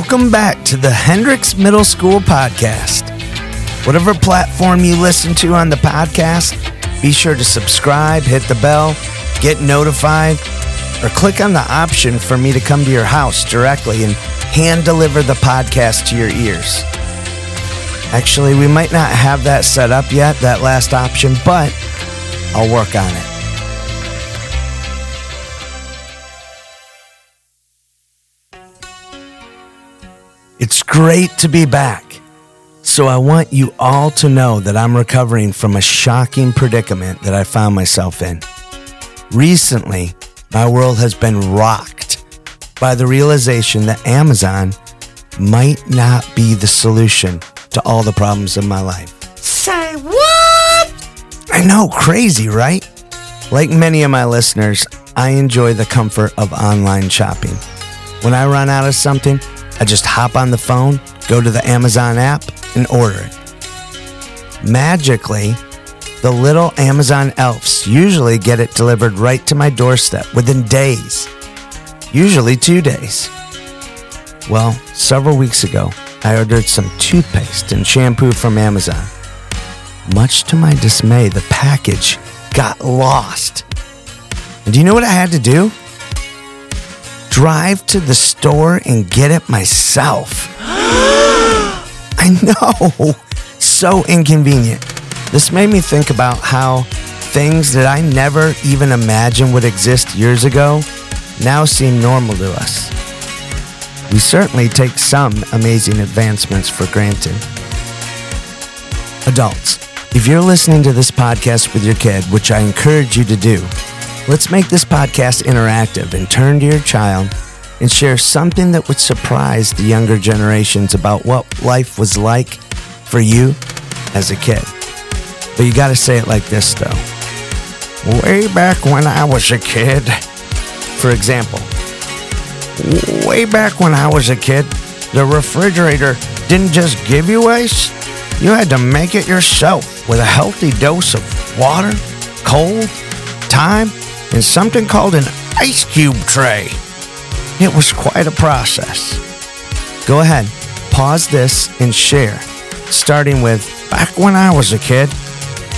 Welcome back to the Hendricks Middle School Podcast. Whatever platform you listen to on the podcast, be sure to subscribe, hit the bell, get notified, or click on the option for me to come to your house directly and hand deliver the podcast to your ears. Actually, we might not have that set up yet, that last option, but I'll work on it. It's great to be back. So, I want you all to know that I'm recovering from a shocking predicament that I found myself in. Recently, my world has been rocked by the realization that Amazon might not be the solution to all the problems in my life. Say what? I know, crazy, right? Like many of my listeners, I enjoy the comfort of online shopping. When I run out of something, I just hop on the phone, go to the Amazon app, and order it. Magically, the little Amazon elves usually get it delivered right to my doorstep within days, usually two days. Well, several weeks ago, I ordered some toothpaste and shampoo from Amazon. Much to my dismay, the package got lost. And do you know what I had to do? Drive to the store and get it myself. I know, so inconvenient. This made me think about how things that I never even imagined would exist years ago now seem normal to us. We certainly take some amazing advancements for granted. Adults, if you're listening to this podcast with your kid, which I encourage you to do, let's make this podcast interactive and turn to your child and share something that would surprise the younger generations about what life was like for you as a kid. But you gotta say it like this though. Way back when I was a kid. For example, way back when I was a kid, the refrigerator didn't just give you ice, you had to make it yourself with a healthy dose of water, cold, time, and something called an ice cube tray. It was quite a process. Go ahead, pause this and share, starting with back when I was a kid.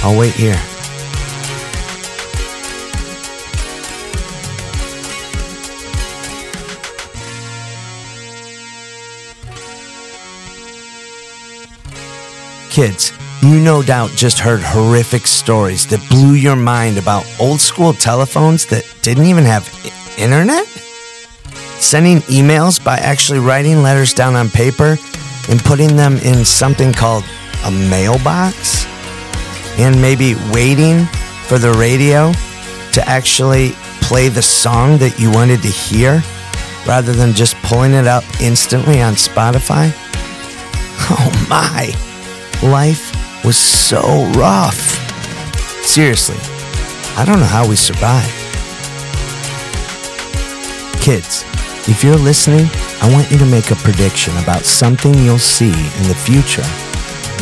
I'll wait here. Kids, you no doubt just heard horrific stories that blew your mind about old school telephones that didn't even have I- internet? Sending emails by actually writing letters down on paper and putting them in something called a mailbox? And maybe waiting for the radio to actually play the song that you wanted to hear rather than just pulling it up instantly on Spotify? Oh my! life was so rough. Seriously, I don't know how we survived. Kids, if you're listening, I want you to make a prediction about something you'll see in the future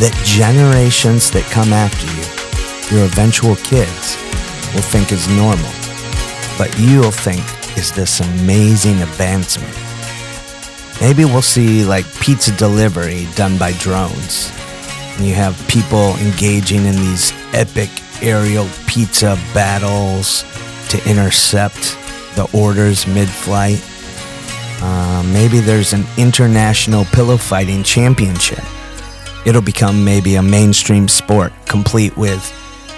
that generations that come after you, your eventual kids, will think is normal, but you'll think is this amazing advancement. Maybe we'll see like pizza delivery done by drones and you have people engaging in these epic aerial pizza battles to intercept the orders mid flight. Uh, maybe there's an international pillow fighting championship. It'll become maybe a mainstream sport, complete with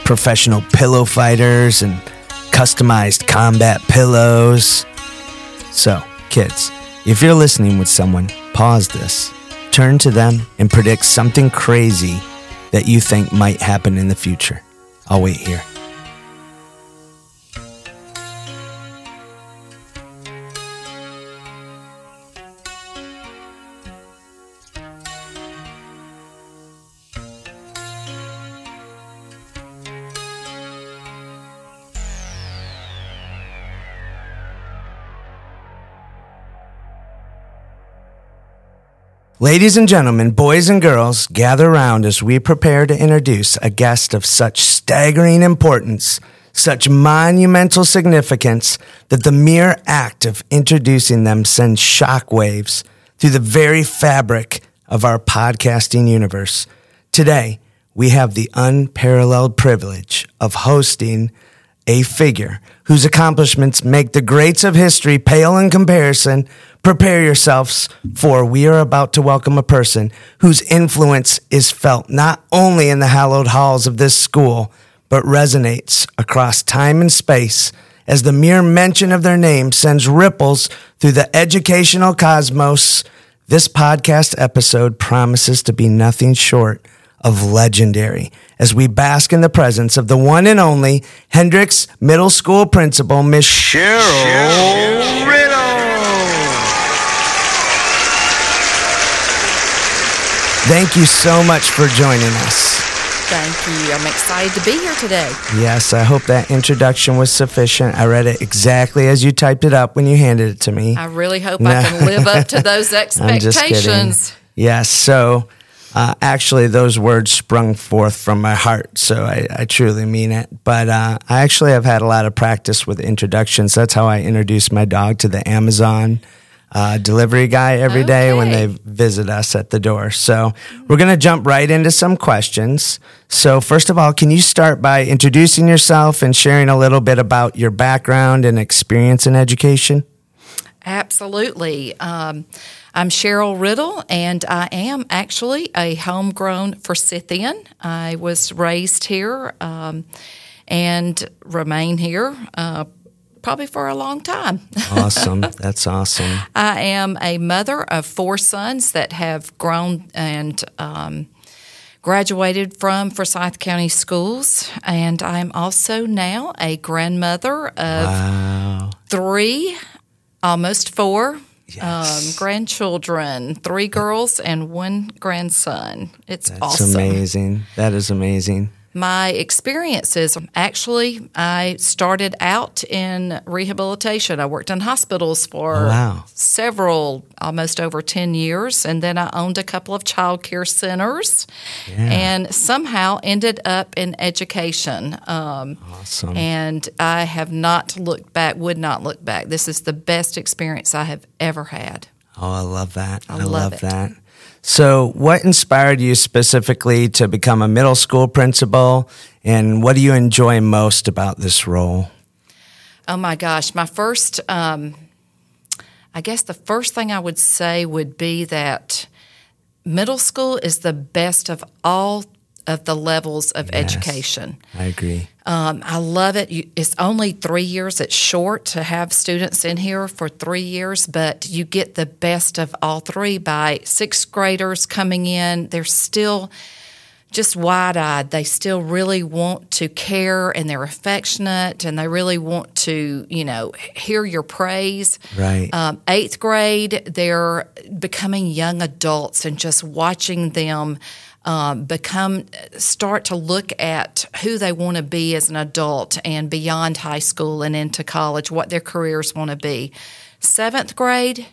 professional pillow fighters and customized combat pillows. So, kids, if you're listening with someone, pause this turn to them and predict something crazy that you think might happen in the future. I'll wait here. Ladies and gentlemen, boys and girls, gather around as we prepare to introduce a guest of such staggering importance, such monumental significance, that the mere act of introducing them sends shockwaves through the very fabric of our podcasting universe. Today, we have the unparalleled privilege of hosting a figure whose accomplishments make the greats of history pale in comparison. Prepare yourselves, for we are about to welcome a person whose influence is felt not only in the hallowed halls of this school, but resonates across time and space as the mere mention of their name sends ripples through the educational cosmos. This podcast episode promises to be nothing short of legendary as we bask in the presence of the one and only Hendricks Middle School principal, Miss Cheryl, Cheryl Riddle. Thank you so much for joining us. Thank you. I'm excited to be here today. Yes, I hope that introduction was sufficient. I read it exactly as you typed it up when you handed it to me. I really hope no. I can live up to those expectations. I'm just Yes, so uh, actually, those words sprung forth from my heart, so I, I truly mean it. But uh, I actually have had a lot of practice with introductions. That's how I introduce my dog to the Amazon uh, delivery guy every okay. day when they visit us at the door. So we're going to jump right into some questions. So, first of all, can you start by introducing yourself and sharing a little bit about your background and experience in education? Absolutely. Um, I'm Cheryl Riddle, and I am actually a homegrown Forsythian. I was raised here um, and remain here. Uh, probably for a long time. awesome. That's awesome. I am a mother of four sons that have grown and um, graduated from Forsyth County Schools. And I'm also now a grandmother of wow. three, almost four Yes. Um, grandchildren, three girls and one grandson. It's That's awesome. amazing. That is amazing my experiences. Actually, I started out in rehabilitation. I worked in hospitals for wow. several, almost over 10 years. And then I owned a couple of child care centers yeah. and somehow ended up in education. Um, awesome. And I have not looked back, would not look back. This is the best experience I have ever had. Oh, I love that. I, I love, love that. So, what inspired you specifically to become a middle school principal, and what do you enjoy most about this role? Oh my gosh, my first, um, I guess the first thing I would say would be that middle school is the best of all of the levels of yes, education. I agree. Um, I love it. It's only three years. It's short to have students in here for three years, but you get the best of all three by sixth graders coming in. They're still just wide eyed. They still really want to care and they're affectionate and they really want to, you know, hear your praise. Right. Um, eighth grade, they're becoming young adults and just watching them um, become start to look at who they want to be as an adult and beyond high school and into college, what their careers want to be. Seventh grade,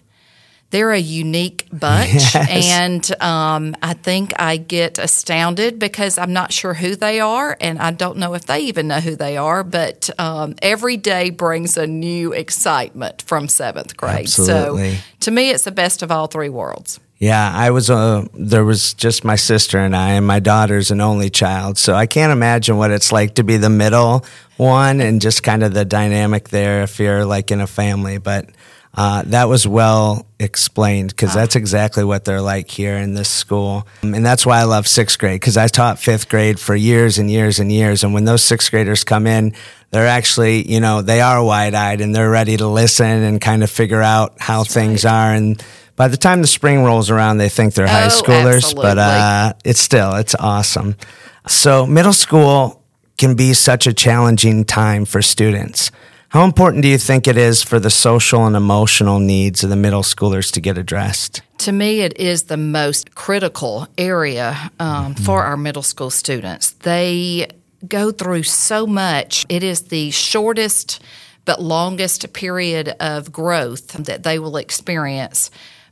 they're a unique bunch, yes. and um, I think I get astounded because I'm not sure who they are, and I don't know if they even know who they are. But um, every day brings a new excitement from seventh grade. Absolutely. So to me, it's the best of all three worlds. Yeah, I was uh, there was just my sister and I, and my daughter's an only child, so I can't imagine what it's like to be the middle one and just kind of the dynamic there if you're like in a family. But uh, that was well explained because that's exactly what they're like here in this school, and that's why I love sixth grade because I taught fifth grade for years and years and years, and when those sixth graders come in, they're actually you know they are wide eyed and they're ready to listen and kind of figure out how that's things right. are. And by the time the spring rolls around, they think they're oh, high schoolers, absolutely. but uh, it's still it's awesome. So middle school can be such a challenging time for students. How important do you think it is for the social and emotional needs of the middle schoolers to get addressed? To me, it is the most critical area um, mm-hmm. for our middle school students. They go through so much. It is the shortest but longest period of growth that they will experience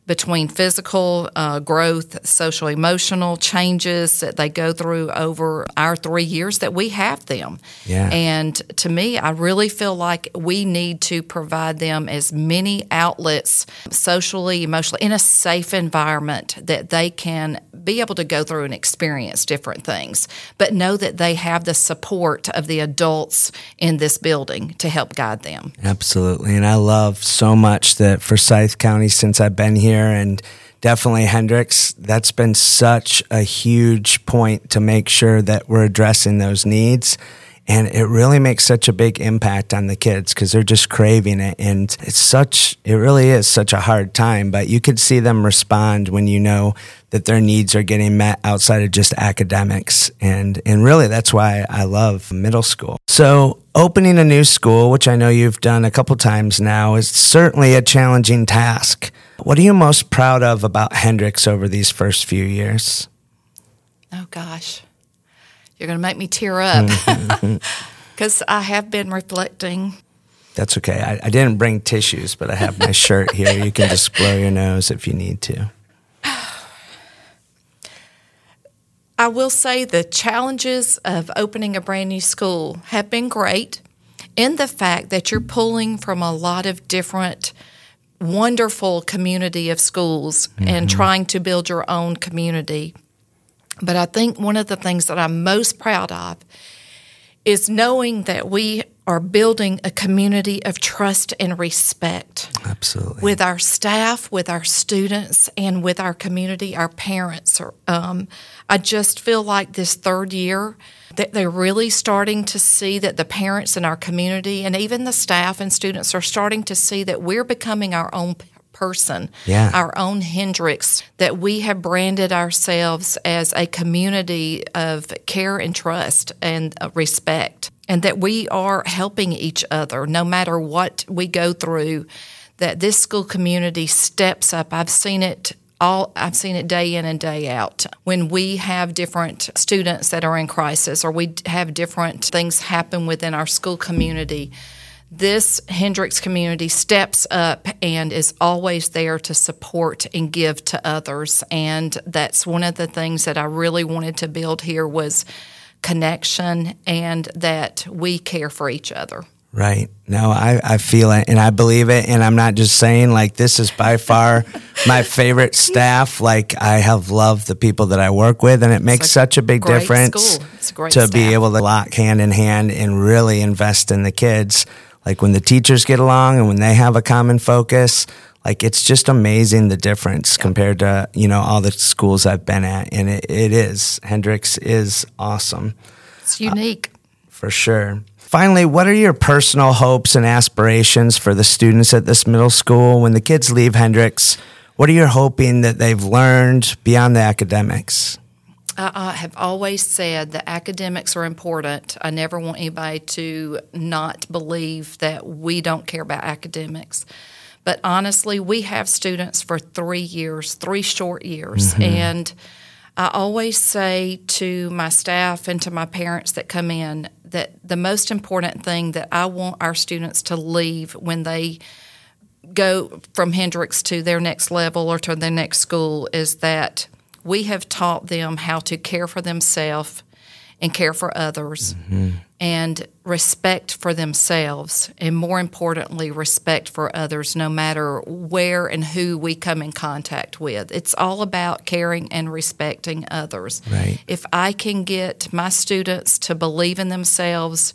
between physical uh, growth, social emotional changes that they go through over our three years that we have them. Yeah. And to me, I really feel like we need to provide them as many outlets socially, emotionally, in a safe environment that they can be able to go through and experience different things, but know that they have the support of the adults in this building to help guide them. Absolutely. And I love so much that Forsyth County, since I've been here, and definitely Hendricks. that's been such a huge point to make sure that we're addressing those needs. And it really makes such a big impact on the kids because they're just craving it. And it's such, it really is such a hard time, but you could see them respond when you know that their needs are getting met outside of just academics. And, and really that's why I love middle school. So opening a new school, which I know you've done a couple times now, is certainly a challenging task. What are you most proud of about Hendricks over these first few years? Oh, gosh. You're going to make me tear up because I have been reflecting. That's okay. I, I, didn't bring tissues, but I have my shirt here. You can just blow your nose if you need to. I will say the challenges of opening a brand new school have been great in the fact that you're pulling from a lot of different wonderful community of schools mm-hmm. and trying to build your own community but I think one of the things that I'm most proud of is knowing that we are building a community of trust and respect. Absolutely. With our staff, with our students, and with our community, our parents. Um, I just feel like this third year that they're really starting to see that the parents in our community and even the staff and students are starting to see that we're becoming our own person, yeah. our own Hendricks, that we have branded ourselves as a community of care and trust and uh, respect, and that we are helping each other no matter what we go through. That this school community steps up. I've seen it all I've seen it day in and day out. When we have different students that are in crisis or we have different things happen within our school community, this Hendricks community steps up and is always there to support and give to others. And that's one of the things that I really wanted to build here was connection and that we care for each other. Right. No, I, I feel it and I believe it. And I'm not just saying, like, this is by far my favorite staff. Like, I have loved the people that I work with, and it makes such a big difference a to staff. be able to lock hand in hand and really invest in the kids like when the teachers get along and when they have a common focus like it's just amazing the difference compared to you know all the schools i've been at. And it, it is. Hendricks is awesome. It's unique. Uh, for sure. Finally what are your personal hopes and aspirations for the students at this middle school? When the kids leave hendricks what are you hoping that they've learned beyond the academics I, have always said that academics are important. I never want anybody to not believe that we don't care about academics. But honestly, we have students for three years, three short years. Mm-hmm. And I always say to my staff and to my parents that come in that the most important thing that I want our students to leave when they go from Hendricks to their next level or to their next school is that we have taught them how to care for themselves and care for others mm-hmm. and respect for themselves and more importantly respect for others no matter where and who we come in contact with it's all about caring and respecting others right. if i can get my students to believe in themselves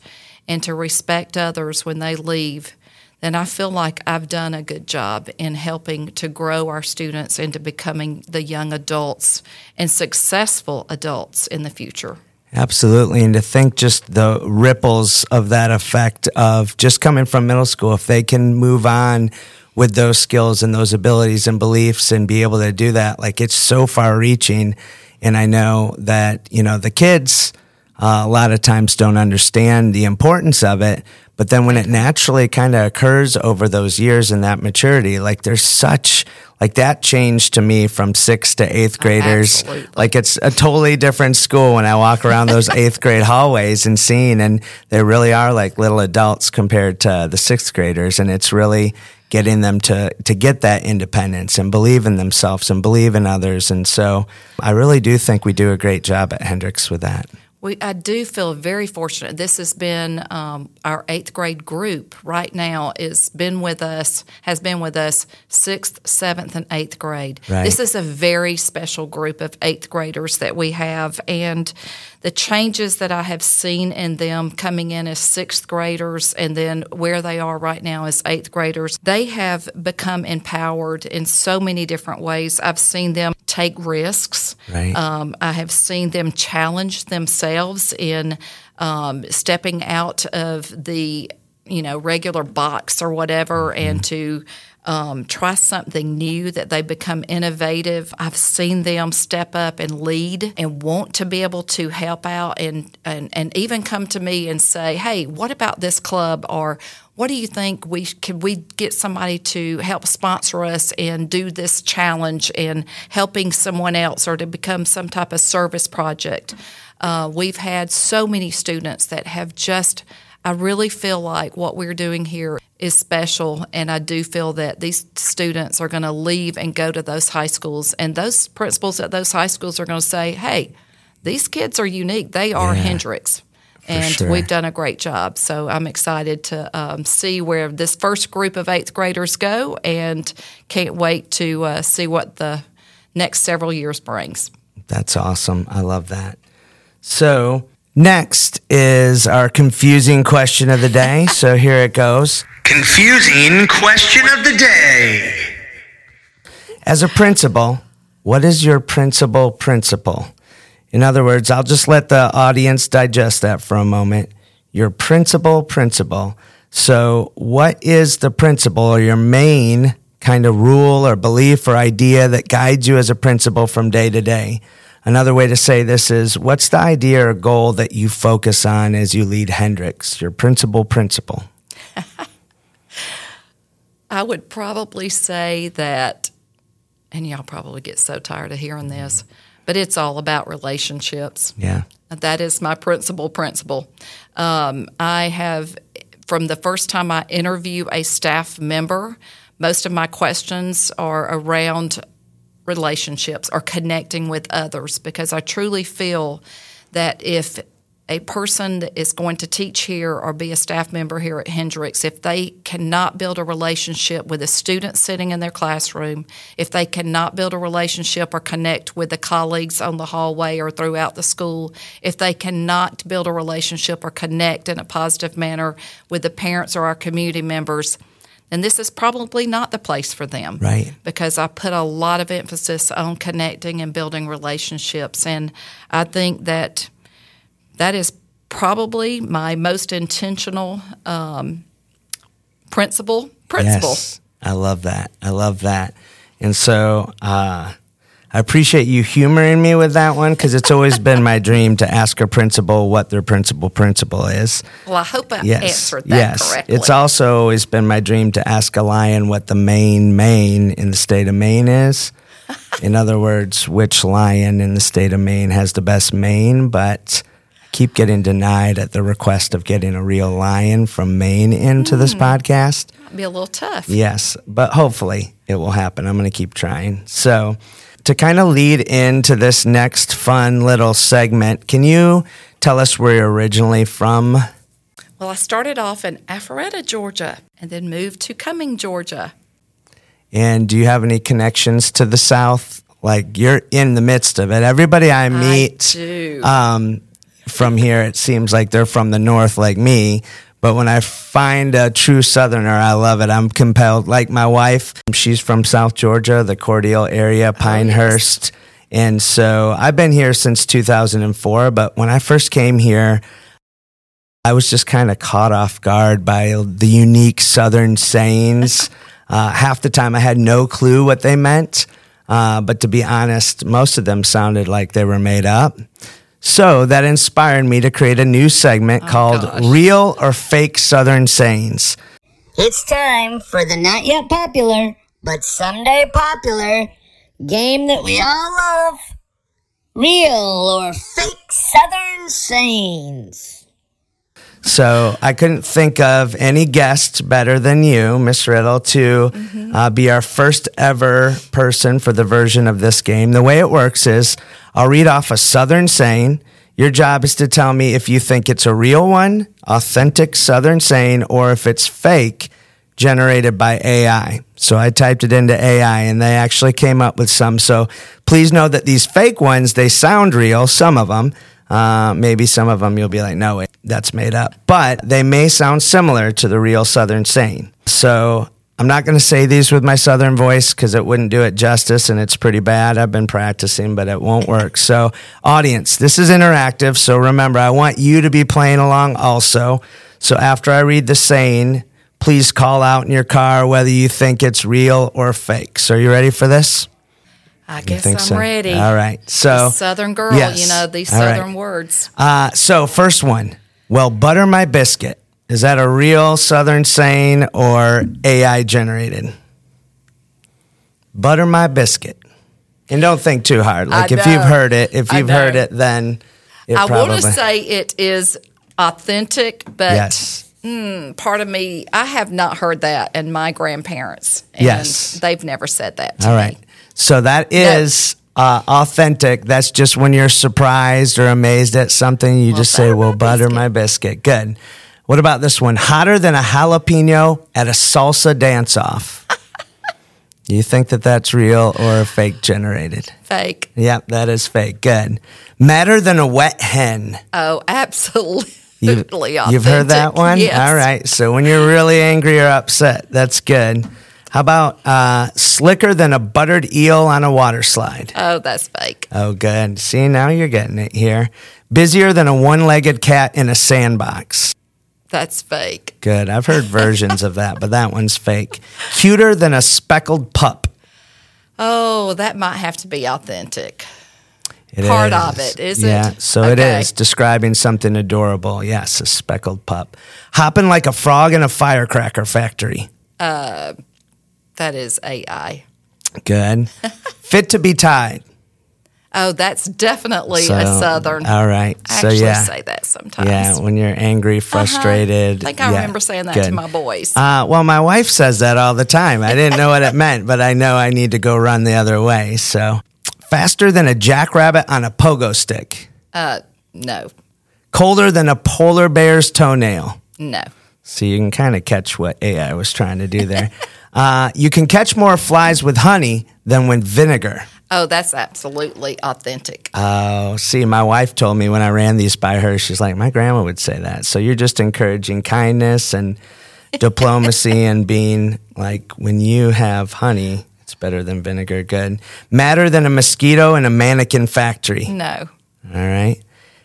and to respect others when they leave then I feel like I've done a good job in helping to grow our students into becoming the young adults and successful adults in the future. Absolutely. And to think just the ripples of that effect of just coming from middle school, if they can move on with those skills and those abilities and beliefs and be able to do that, like it's so far reaching. And I know that, you know, the kids, uh, a lot of times don't understand the importance of it, but then when it naturally kind of occurs over those years and that maturity, like there's such, like that changed to me from sixth to eighth oh, graders. Oh, like it's a totally different school when I walk around those eighth grade hallways and seeing, and they really are like little adults compared to the sixth graders. And it's really getting them to, to get that independence and believe in themselves and believe in others. And so I really do think we do a great job at Hendricks with that. We, I do feel very fortunate. This has been um, our eighth grade group right now is been with us has been with us sixth, seventh, and eighth grade. Right. This is a very special group of eighth graders that we have, and the changes that I have seen in them coming in as sixth graders and then where they are right now as eighth graders, they have become empowered in so many different ways. I've seen them take risks. Right. Um, I have seen them challenge themselves in um, stepping out of the you know regular box or whatever, Mm-hmm. and to um, try something new. That they become innovative. I've seen them step up and lead and want to be able to help out and and and even come to me and say, "Hey, what about this club?" or what do you think we could we get somebody to help sponsor us and do this challenge and helping someone else or to become some type of service project uh, we've had so many students that have just i really feel like what we're doing here is special and i do feel that these students are going to leave and go to those high schools and those principals at those high schools are going to say hey these kids are unique they are Yeah. hendricks and sure. we've done a great job. So I'm excited to um, see where this first group of eighth graders go, and can't wait to uh, see what the next several years brings. That's awesome. I love that. So, next is our confusing question of the day. so, here it goes. Confusing question of the day. As a principal, what is your principal principle? In other words, I'll just let the audience digest that for a moment. Your principal principle. So, what is the principle or your main kind of rule or belief or idea that guides you as a principal from day to day? Another way to say this is what's the idea or goal that you focus on as you lead Hendricks, Your principal principle. I would probably say that, and y'all probably get so tired of hearing this, but it's all about relationships. Yeah. That is my principal principle. Um, I have, from the first time I interview a staff member, most of my questions are around relationships or connecting with others because I truly feel that if a person that is going to teach here or be a staff member here at Hendricks, if they cannot build a relationship with a student sitting in their classroom, if they cannot build a relationship or connect with the colleagues on the hallway or throughout the school, if they cannot build a relationship or connect in a positive manner with the parents or our community members, then this is probably not the place for them Right. because I put a lot of emphasis on connecting and building relationships. And I think that that is probably my most intentional um, principle. Principle. Yes, I love that. I love that. And so uh, I appreciate you humoring me with that one because it's always been my dream to ask a principal what their principal principle is. Well, I hope I Yes, answered that yes. correctly. It's also always been my dream to ask a lion what the main main in the state of Maine is. In other words, which lion in the state of Maine has the best mane, but I keep getting denied at the request of getting a real lion from Maine into Hmm. this podcast. It'd be a little tough. Yes, but hopefully it will happen. I'm going to keep trying. So, to kind of lead into this next fun little segment, can you tell us where you're originally from? Well, I started off in Alpharetta, Georgia, and then moved to Cumming, Georgia. And do you have any connections to the South? Like you're in the midst of it. Everybody I meet do. Um, from here, it seems like they're from the North, like me. But when I find a true Southerner, I love it. I'm compelled. Like my wife, she's from South Georgia, the Cordele area, Pinehurst. And so I've been here since 2004. But when I first came here, I was just kind of caught off guard by the unique Southern sayings. Uh, half the time I had no clue what they meant. Uh, but to be honest, most of them sounded like they were made up. So that inspired me to create a new segment called gosh. Real or Fake Southern Sayings. It's time for the not yet popular, but someday popular game that we all love. Real or fake Southern sayings. So I couldn't think of any guest better than you, Miss Riddle, to uh, be our first ever person for the version of this game. The way it works is I'll read off a Southern saying. Your job is to tell me if you think it's a real one, authentic Southern saying, or if it's fake, generated by AI. So I typed it into AI and they actually came up with some. So please know that these fake ones, they sound real, some of them. Uh, maybe some of them you'll be like, no, wait, that's made up. But they may sound similar to the real Southern saying. So I'm not going to say these with my Southern voice because it wouldn't do it justice and it's pretty bad. I've been practicing, but it won't work. So, audience, this is interactive. So remember, I want you to be playing along also. So after I read the saying, please call out in your car whether you think it's real or fake. So, are you ready for this? I You guess I'm so? ready. All right. So, Southern girl, Yes. you know, these All right. Southern words. Uh, so first one. Well, butter my biscuit. Is that a real Southern saying or AI generated? Butter my biscuit. And don't think too hard. Like I if you've heard it, if you've heard it, then it I probably want to say it is authentic, but yes. part of me, I have not heard that, and my grandparents, and Yes. they've never said that. To All me. right. So that is uh, authentic. That's just when you're surprised or amazed at something, you just say, "Well, butter my biscuit." Good. What about this one? Hotter than a jalapeno at a salsa dance-off. Do you think that that's real or fake generated? Fake. Yep, that is fake. Good. Madder than a wet hen. Oh, absolutely. You've, you've heard that one? Yes. All right. So when you're really angry or upset, that's good. How about uh, slicker than a buttered eel on a water slide? Oh, that's fake. Oh, good. See, now you're getting it here. Busier than a one legged cat in a sandbox. That's fake. Good. I've heard versions of that, but that one's fake. Cuter than a speckled pup. Oh, that might have to be authentic. It Part is. of it, is it? Yeah, so it Okay. is describing something adorable. Yes, a speckled pup. Hopping like a frog in a firecracker factory. Uh, that is AI. Good. Fit to be tied. Oh, that's definitely So, a Southern. All right. I so actually yeah. say that sometimes. Yeah, when you're angry, frustrated. I think I yeah, remember saying that to my boys. Uh, well, my wife says that all the time. I didn't know what it meant, but I know I need to go run the other way. So, faster than a jackrabbit on a pogo stick, Uh, no, colder than a polar bear's toenail. no. So you can kind of catch what AI was trying to do there. uh, you can catch more flies with honey than with vinegar. Oh, that's absolutely authentic. Oh, see, my wife told me when I ran these by her, she's like, my grandma would say that. So you're just encouraging kindness and diplomacy and being like, when you have honey, it's better than vinegar. Good. Madder than a mosquito in a mannequin factory. no. All right.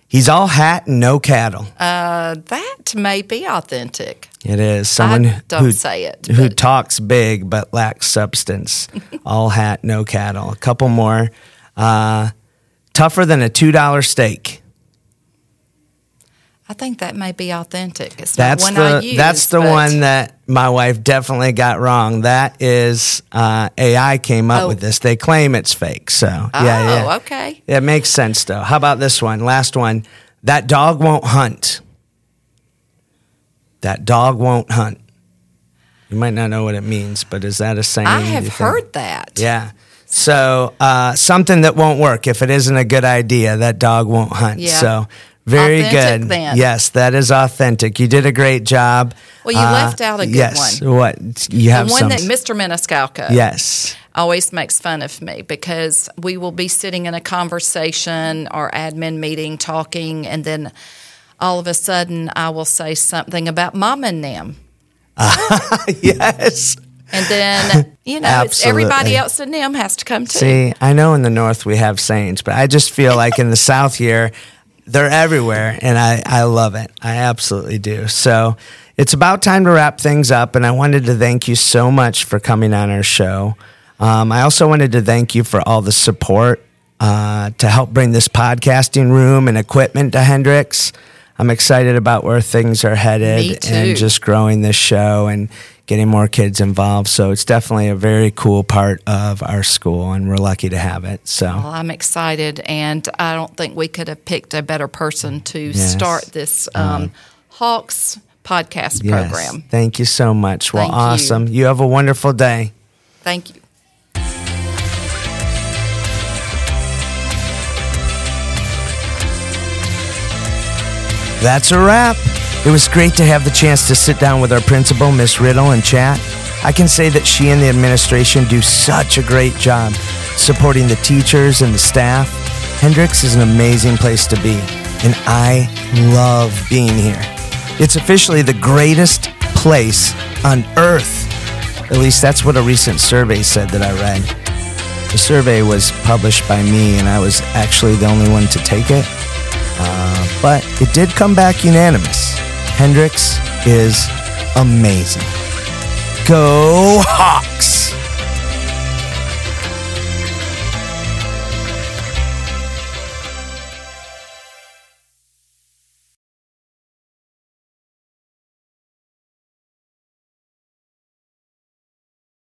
He's all hat and no cattle. Uh, that may be authentic. It is someone I don't who, say it, who talks big but lacks substance. all hat, no cattle. A couple more. Uh, tougher than a two dollar steak. I think that may be authentic. It's That's not one I the use. that's the one that my wife definitely got wrong. That is uh, AI came up Oh. with this. They claim it's fake. So Oh, yeah, yeah. okay. It makes sense though. How about this one? Last one. That dog won't hunt. That dog won't hunt. You might not know what it means, but is that a saying? I have heard that. Yeah. So uh, something that won't work if it isn't a good idea. That dog won't hunt. Yeah. So very Authentic good. then. Yes, that is authentic. You did a great job. Well, you Uh, left out a good yes. one. What you have the one some? that Mr. Meniscalco yes. always makes fun of me because we will be sitting in a conversation or admin meeting talking, and then all of a sudden I will say something about mom and them. yes. And then, you know, it's everybody else in them has to come too. See, I know in the North we have sayings, but I just feel like in the South here, they're everywhere, and I, I love it. I absolutely do. So it's about time to wrap things up, and I wanted to thank you so much for coming on our show. Um, I also wanted to thank you for all the support uh, to help bring this podcasting room and equipment to Hendricks. I'm excited about where things are headed and just growing this show and getting more kids involved. So it's definitely a very cool part of our school, and we're lucky to have it. So Well, I'm excited, and I don't think we could have picked a better person to Yes. start this um, Hawks podcast Yes. program. Thank you so much. Well, Thank you. awesome. You have a wonderful day. Thank you. That's a wrap. It was great to have the chance to sit down with our principal, Miss Riddle, and chat. I can say that she and the administration do such a great job supporting the teachers and the staff. Hendricks is an amazing place to be, and I love being here. It's officially the greatest place on earth. At least that's what a recent survey said that I read. The survey was published by me, and I was actually the only one to take it. Uh, but it did come back unanimous. Hendricks is amazing. Go Hawks!